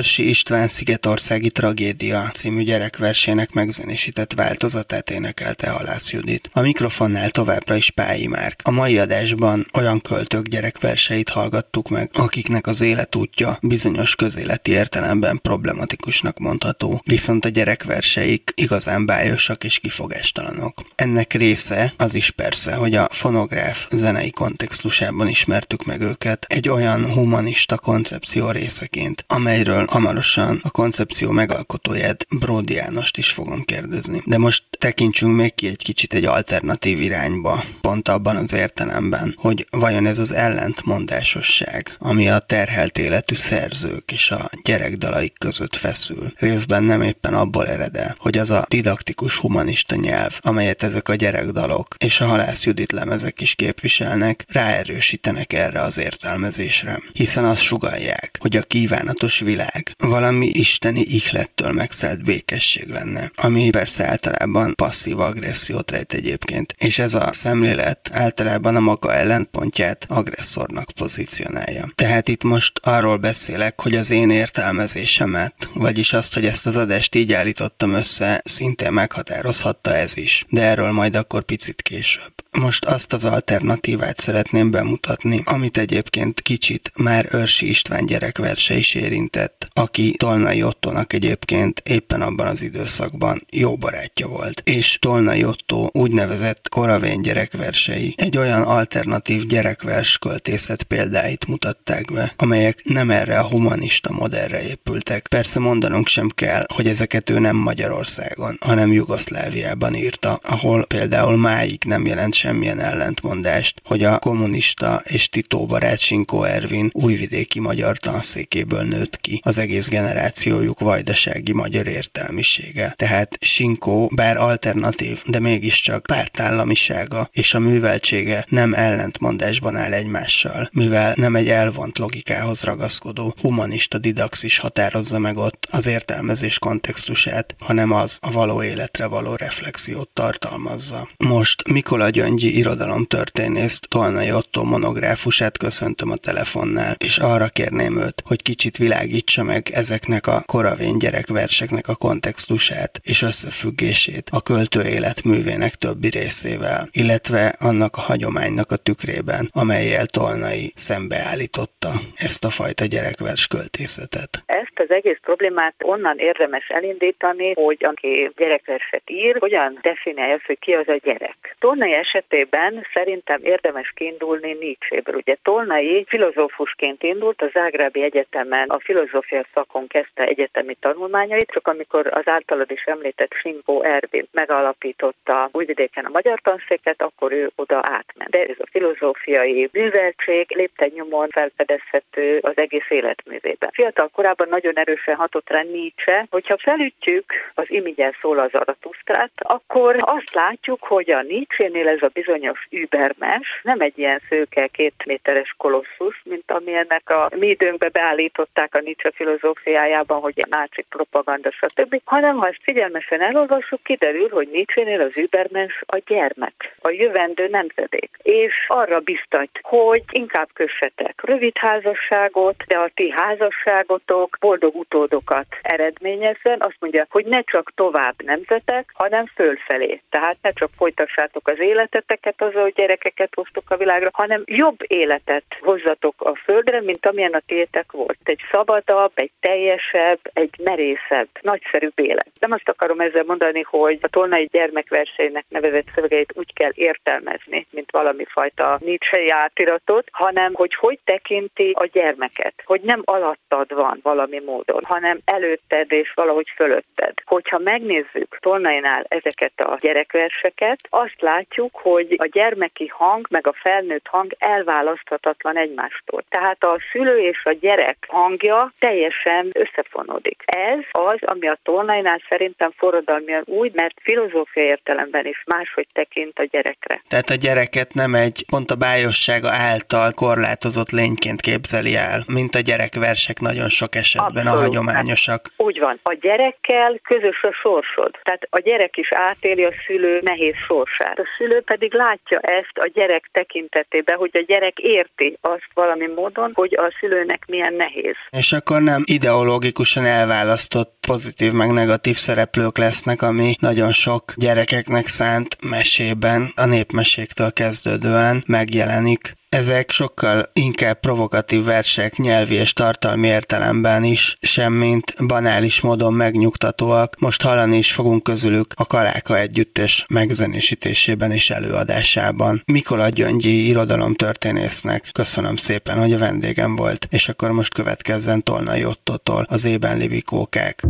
S1: Őrsi István Szigetországi Tragédia című gyerekversének megzenésített változatát énekelte Halász Judit. A mikrofonnál továbbra is Pályi Márk. A mai adásban olyan költők gyerekverseit hallgattuk meg, akiknek az életútja bizonyos közéleti értelemben problematikusnak mondható, viszont a gyerekverseik igazán bájosak és kifogástalanok. Ennek része az is persze, hogy a fonográf zenei kontextusában ismertük meg őket egy olyan humanista koncepció részeként, amelyről hamarosan a koncepció megalkotóját Bródi Jánost is fogom kérdezni. De most tekintsünk még ki egy kicsit egy alternatív irányba, pont abban az értelemben, hogy vajon ez az ellentmondásosság, ami a terhelt életű szerzők és a gyerekdalaik között feszül, részben nem éppen abból ered hogy az a didaktikus humanista nyelv, amelyet ezek a gyerekdalok és a halász Judit lemezek is képviselnek, ráerősítenek erre az értelmezésre, hiszen azt sugalják, hogy a kívánatos világ valami isteni ihlettől megszállt békesség lenne, ami persze általában passzív agressziót rejt egyébként, és ez a szemlélet általában a maga ellentpontját agresszornak pozícionálja. Tehát itt most arról beszélek, hogy az én értelmezésemet, vagyis azt, hogy ezt az adást így állítottam össze, szintén meghatározhatta ez is, de erről majd akkor picit később. Most azt az alternatívát szeretném bemutatni, amit egyébként kicsit már Örsi István gyerekverse is érintett, aki Tolnai Ottónak egyébként éppen abban az időszakban jó barátja volt. És Tolnai Ottó úgynevezett koravén gyerekversei egy olyan alternatív gyerekvers költészet példáit mutatták be, amelyek nem erre a humanista modellre épültek. Persze mondanunk sem kell, hogy ezeket ő nem Magyarországon, hanem Jugoszláviában írta, ahol például máig nem jelent semmilyen ellentmondást, hogy a kommunista és Tito barát Sinkó Ervin újvidéki magyar tanszékéből nőtt ki az egész generációjuk vajdasági magyar értelmisége. Tehát Sinkó, bár alternatív, de mégiscsak pártállamisága és a műveltsége nem ellentmondásban áll egymással, mivel nem egy elvont logikához ragaszkodó humanista didaxis határozza meg ott az értelmezés kontextusát, hanem az a való életre való reflexiót tartalmazza. Most Mikola Gyöngyi irodalomtörténészt Tolnai Otto monográfusát köszöntöm a telefonnál, és arra kérném őt, hogy kicsit világítsa meg ezeknek a koravén gyerekverseknek a kontextusát és összefüggését a költő életművének többi részével, illetve annak a hagyománynak a tükrében, amelyel Tolnai szembeállította ezt a fajta gyerekvers költészetet.
S10: Ezt az egész problémát onnan érdemes elindítani, hogy aki gyerekverset ír, hogyan definiálja hogy ki az a gyerek. Tolnai esetében szerintem érdemes kiindulni Nietzséből. Ugye Tolnai filozófusként indult, a Zágrábi Egyetemen a filozófia szakon kezdte egyetemi tanulmányait, csak amikor az általad is említett Sinkó Ervin megalapította Újvidéken a magyar tanszéket, akkor ő oda átment. De ez a filozófiai műveltség lépten nyomon felfedezhető az egész életművében. Fiatal korában nagyon erősen hatott rá Nietzsche, hogyha felütjük az imigyen szól az Aratusztrát, akkor azt látjuk, hogy a Nietzsche-nél ez a bizonyos übermes nem egy ilyen szőke két méteres kolosszus, mint amilyennek a mi időnkbe beállították a Nietzsche filozófiájában, hogy a náci propaganda, stb., hanem ha ezt figyelmesen elolvassuk, kiderül, hogy Nietzsche-nél az übermes a gyermek, a jövendő nemzedék. És arra biztat, hogy inkább kössetek rövid házasságot, de a ti házasságotok boldog utódokat eredményezzen. Azt mondja, hogy ne csak tovább nemzetek, hanem fölfelé. Tehát ne csak folytassátok az életeteket azzal, hogy gyerekeket hoztok a világra, hanem jobb életet hozzatok a földre, mint amilyen a tétek volt. Egy szabadabb, egy teljesebb, egy merészebb, nagyszerűbb élet. Nem azt akarom ezzel mondani, hogy a Tolnai gyermekverseinek nevezett szövegeit úgy kell értelmezni, mint valami fajta Nietzsche átiratot, hanem hogy hogy tekinti a gyermeket, hogy nem alattad van valami módon, hanem előtted és valahogy fölötted. Hogyha megnézzük Tolnainál ezeket a gyerekverseket, azt látjuk, hogy a gyermeki hang meg a felnőtt hang elválaszthatatlan egymástól. Tehát a szülő és a gyerek hangja teljesen összefonódik. Ez az, ami a Tolnainál szerintem forradalmian úgy, mert filozófia értelemben is máshogy tekint a gyerekre.
S1: Tehát a gyereket nem egy pont a bájossága által korlátozott lényként képzeli el, mint a gyerekversek nagyon sok esetben Abszolút. a hagyományosak.
S10: Úgy van. A gyerekkel közös a sorsod. Tehát a gyerek is átéli a szülő nehéz sorsát. A szülő pedig látja ezt a gyerek tekintetében, hogy a gyerek érti azt valami módon, hogy a szülőnek milyen nehéz.
S1: És akkor nem ideológikusan elválasztott pozitív meg negatív szereplők lesznek, ami nagyon sok gyerekeknek szánt mesében, a népmeséktől kezdődően megjelenik. Ezek sokkal inkább provokatív versek nyelvi és tartalmi értelemben is, semmint banális módon megnyugtatóak. Most hallani is fogunk közülük a Kaláka együttes megzenésítésében és előadásában. Mikola Gyöngyi irodalomtörténésznek köszönöm szépen, hogy a vendégem volt, és akkor most következzen Tolnai Ottotól az Ében Libikókák.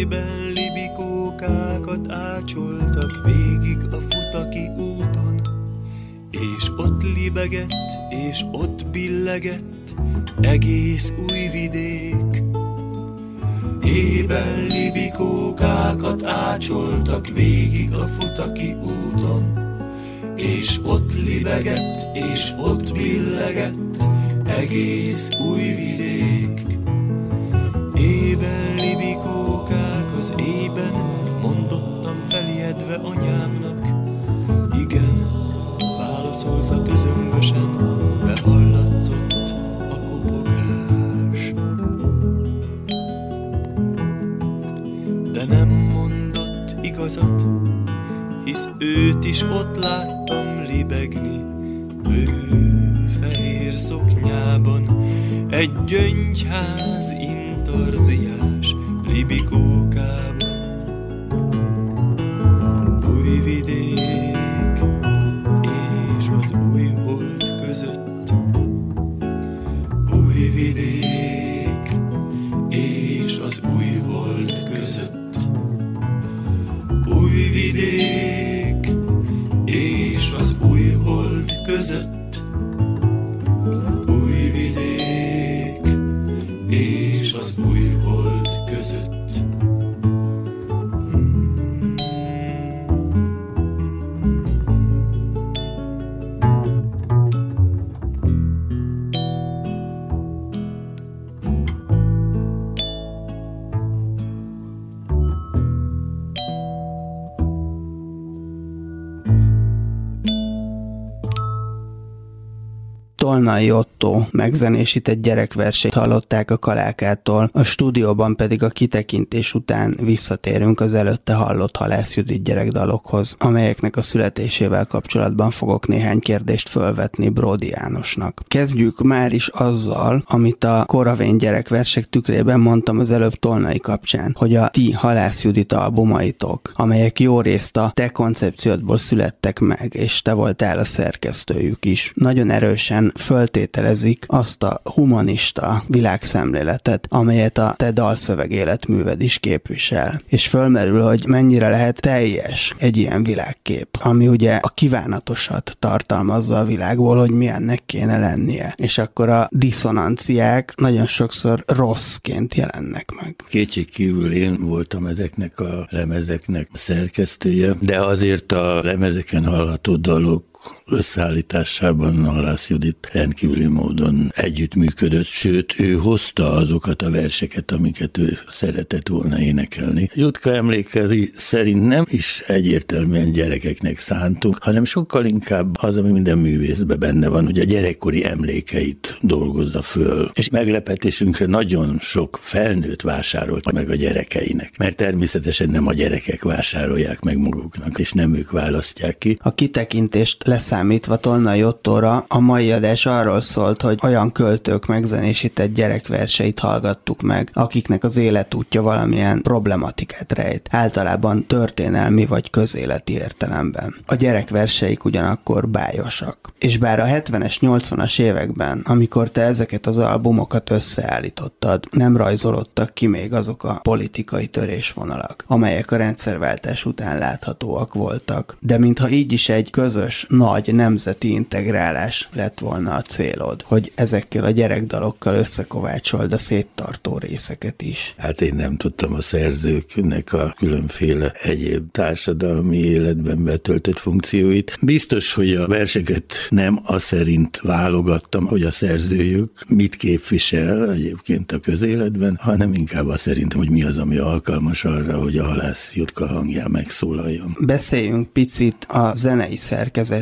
S11: Ében libikókákat ácsoltak végig a futaki úton, és ott libegett, és ott billegett egész új vidék. Ében libikókákat ácsoltak végig a futaki úton, és ott libegett, és ott billegett egész új vidék. Ében libikókák az ében Mondottam felijedve anyámnak. Igen, válaszolta közömbösen Behallatszott a kopogás. De nem mondott igazat Hisz őt is ott láttam libegni Bőr fehér szoknyában Egy gyöngyház intarziás.
S4: Tolnai Otto megzenésített gyerekversét hallották a Kalákától, a stúdióban pedig a kitekintés után visszatérünk az előtte hallott Halász Judit gyerekdalokhoz, amelyeknek a születésével kapcsolatban fogok néhány kérdést fölvetni Brody Jánosnak. Kezdjük már is azzal, amit a Koravén gyerekversek tükrében mondtam az előbb Tolnai kapcsán, hogy a ti Halász Judit albumaitok, amelyek jó részt a te koncepciódból születtek meg, és te voltál a szerkesztőjük is, nagyon erősen föltételezik azt a humanista világszemléletet, amelyet a te dalszöveg életműved is képvisel. És fölmerül, hogy mennyire lehet teljes egy ilyen világkép, ami ugye a kívánatosat tartalmazza a világból, hogy milyennek kéne lennie. És akkor a diszonanciák nagyon sokszor rosszként jelennek meg.
S12: Kétség kívül én voltam ezeknek a lemezeknek szerkesztője, de azért a lemezeken hallható dalok összeállításában Halász Judit rendkívüli módon együttműködött, sőt, ő hozta azokat a verseket, amiket ő szeretett volna énekelni. Jutka emlékei szerint nem is egyértelműen gyerekeknek szántunk, hanem sokkal inkább az, ami minden művészben benne van, hogy a gyerekkori emlékeit dolgozza föl. És meglepetésünkre nagyon sok felnőtt vásárolt meg a gyerekeinek, mert természetesen nem a gyerekek vásárolják meg maguknak, és nem ők választják ki.
S4: A kitekintést leszámítva Tolnai Ottóra, a mai adás arról szólt, hogy olyan költők megzenésített gyerekverseit hallgattuk meg, akiknek az életútja valamilyen problematikát rejt, általában történelmi vagy közéleti értelemben. A gyerekverseik ugyanakkor bájosak. És bár a 70-es, 80-as években, amikor te ezeket az albumokat összeállítottad, nem rajzolódtak ki még azok a politikai törésvonalak, amelyek a rendszerváltás után láthatóak voltak. De mintha így is egy közös, nagy nemzeti integrálás lett volna a célod, hogy ezekkel a gyerekdalokkal összekovácsold a széttartó részeket is.
S12: Hát én nem tudtam a szerzőknek a különféle egyéb társadalmi életben betöltött funkcióit. Biztos, hogy a verseket nem a szerint válogattam, hogy a szerzőjük mit képvisel egyébként a közéletben, hanem inkább a szerint, hogy mi az, ami alkalmas arra, hogy a halász jutka hangján megszólaljon.
S4: Beszéljünk picit a zenei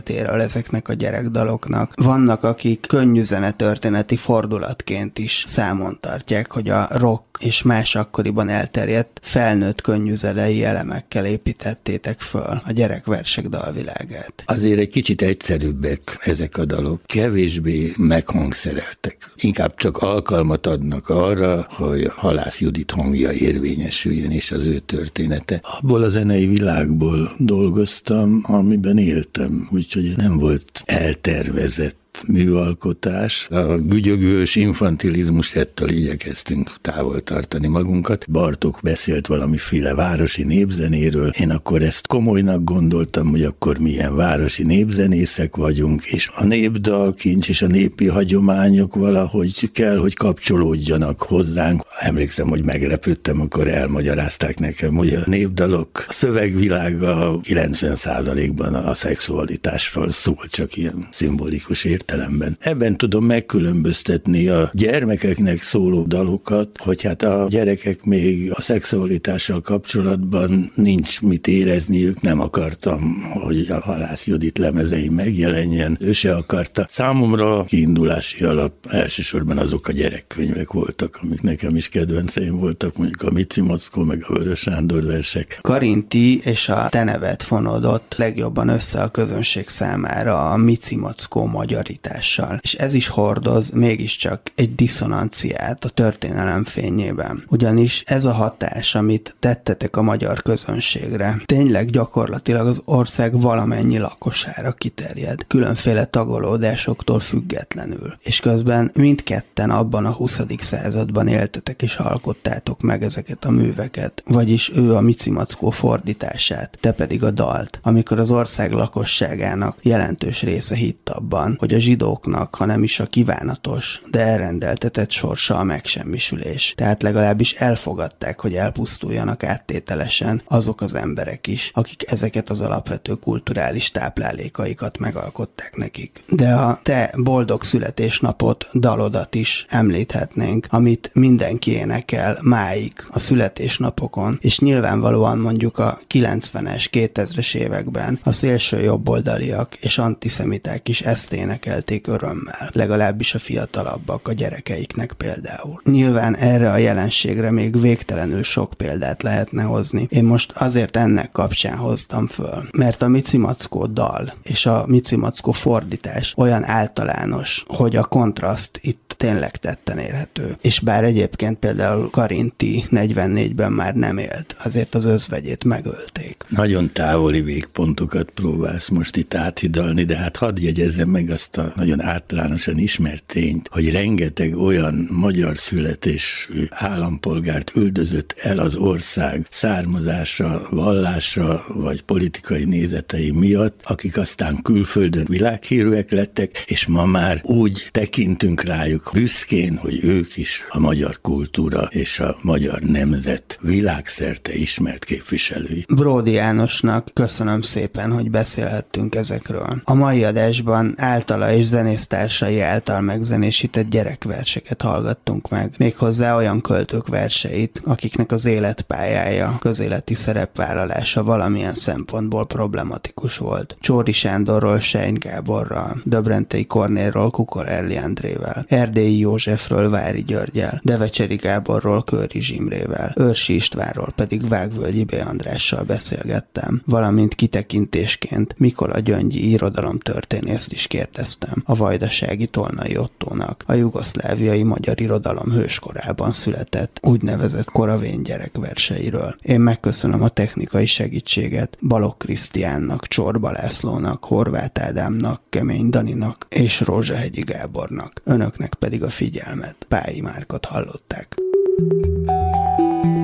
S4: szerkezetéről ezeknek a gyerekdaloknak. Vannak, akik könnyű zenetörténeti fordulatként is számon tartják, hogy a rock és más akkoriban elterjedt felnőtt könnyű zenei elemekkel építettétek föl a gyerekversek dalvilágát.
S12: Azért egy kicsit egyszerűbbek ezek a dalok, kevésbé meghangszereltek. Inkább csak alkalmat adnak arra, hogy Halász Judit hangja érvényesüljön, és az ő története. Abból a zenei világból dolgoztam, amiben éltem, úgyhogy nem volt eltervezett műalkotás. A gügyögős infantilizmus ettől igyekeztünk távol tartani magunkat. Bartok beszélt valamiféle városi népzenéről. Én akkor ezt komolynak gondoltam, hogy akkor milyen városi népzenészek vagyunk, és a népdal kincs és a népi hagyományok valahogy kell, hogy kapcsolódjanak hozzánk. Emlékszem, hogy meglepődtem, akkor elmagyarázták nekem, hogy a népdalok szövegvilága 90%-ban a szexualitásról szól, csak ilyen szimbolikus ért értelemben. Ebben tudom megkülönböztetni a gyermekeknek szóló dalokat, hogy hát a gyerekek még a szexualitással kapcsolatban nincs mit érezniük, nem akartam, hogy a Halász Judit lemezei megjelenjen, ő se akarta. Számomra kiindulási alap elsősorban azok a gyerekkönyvek voltak, amik nekem is kedvenceim voltak, mondjuk a Mici Mackó, meg a Vörös Sándor versek.
S4: Karinti és a te nevet fonódott legjobban össze a közönség számára a Mici Mackó magyarítással. És ez is hordoz mégiscsak egy diszonanciát a történelem fényében. Ugyanis ez a hatás, amit tettetek a magyar közönségre, tényleg gyakorlatilag az ország valamennyi lakosára kiterjed, különféle tagolódásoktól függetlenül. És közben mindketten abban a 20. században éltetek és alkottátok meg ezeket a műveket, vagyis ő a Mici Mackó fordítását, te pedig a dalt, amikor az ország lakosságának jelentős része hitt abban, hogy a zsidóknak, ha nem is a kívánatos, de elrendeltetett sorsa a megsemmisülés. Tehát legalábbis elfogadták, hogy elpusztuljanak áttételesen azok az emberek is, akik ezeket az alapvető kulturális táplálékaikat megalkották nekik. De a te boldog születésnapot, dalodat is említhetnénk, amit mindenki énekel máig a születésnapokon, és nyilvánvalóan mondjuk a 90-es, 2000-es években a szélső jobboldaliak és antiszemiták is ezt énekelték örömmel, legalábbis a fiatalabbak a gyerekeiknek például. Nyilván erre a jelenségre még végtelenül sok példát lehetne hozni. Én most azért ennek kapcsán hoztam föl, mert a Mici Mackó dal és a Mici Mackó fordítás olyan általános, hogy a kontraszt itt tényleg tetten érhető. És bár egyébként például Karinti 44-ben már nem élt, azért az özvegyét megölték.
S12: Nagyon távoli végpontokat próbálsz most itt áthidalni, de hát hadd jegyezzem meg azt a nagyon általánosan ismert tényt, hogy rengeteg olyan magyar születésű állampolgárt üldözött el az ország származása, vallása vagy politikai nézetei miatt, akik aztán külföldön világhírűek lettek, és ma már úgy tekintünk rájuk büszkén, hogy ők is a magyar kultúra és a magyar nemzet világszerte ismert képviselői.
S4: Bródi Jánosnak köszönöm szépen, hogy beszélhettünk ezekről. A mai adásban általa és zenésztársai által megzenésített gyerekverseket hallgattunk meg, méghozzá olyan költők verseit, akiknek az életpályája, közéleti szerepvállalása valamilyen szempontból problematikus volt. Csóri Sándorról, Sein Gáborral, Döbrentei Kornélról, Kukorelli Andrével, Erdélyi Józsefről, Vári Györgyel, Devecseri Gáborról, Köri Zsimrével, Őrsi Istvánról pedig Vágvölgyi B. Andrással beszélgettem, valamint kitekintésként Mikola Gyöngyi irodalomtörténészt is kérdeztem a vajdasági Tolnai Ottónak, a jugoszláviai magyar irodalom hőskorában született úgynevezett koravén gyerekverseiről. Én megköszönöm a technikai segítséget Balok Krisztiánnak, Csorba Lászlónak, Horváth Ádámnak, Kemény Daninak és Rózsahegyi Gábornak. Önöknek pedig a figyelmet. Pályi Márkot hallották.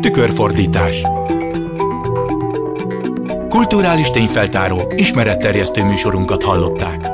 S13: Tükörfordítás Kulturális tényfeltáró, ismeretterjesztő műsorunkat hallották.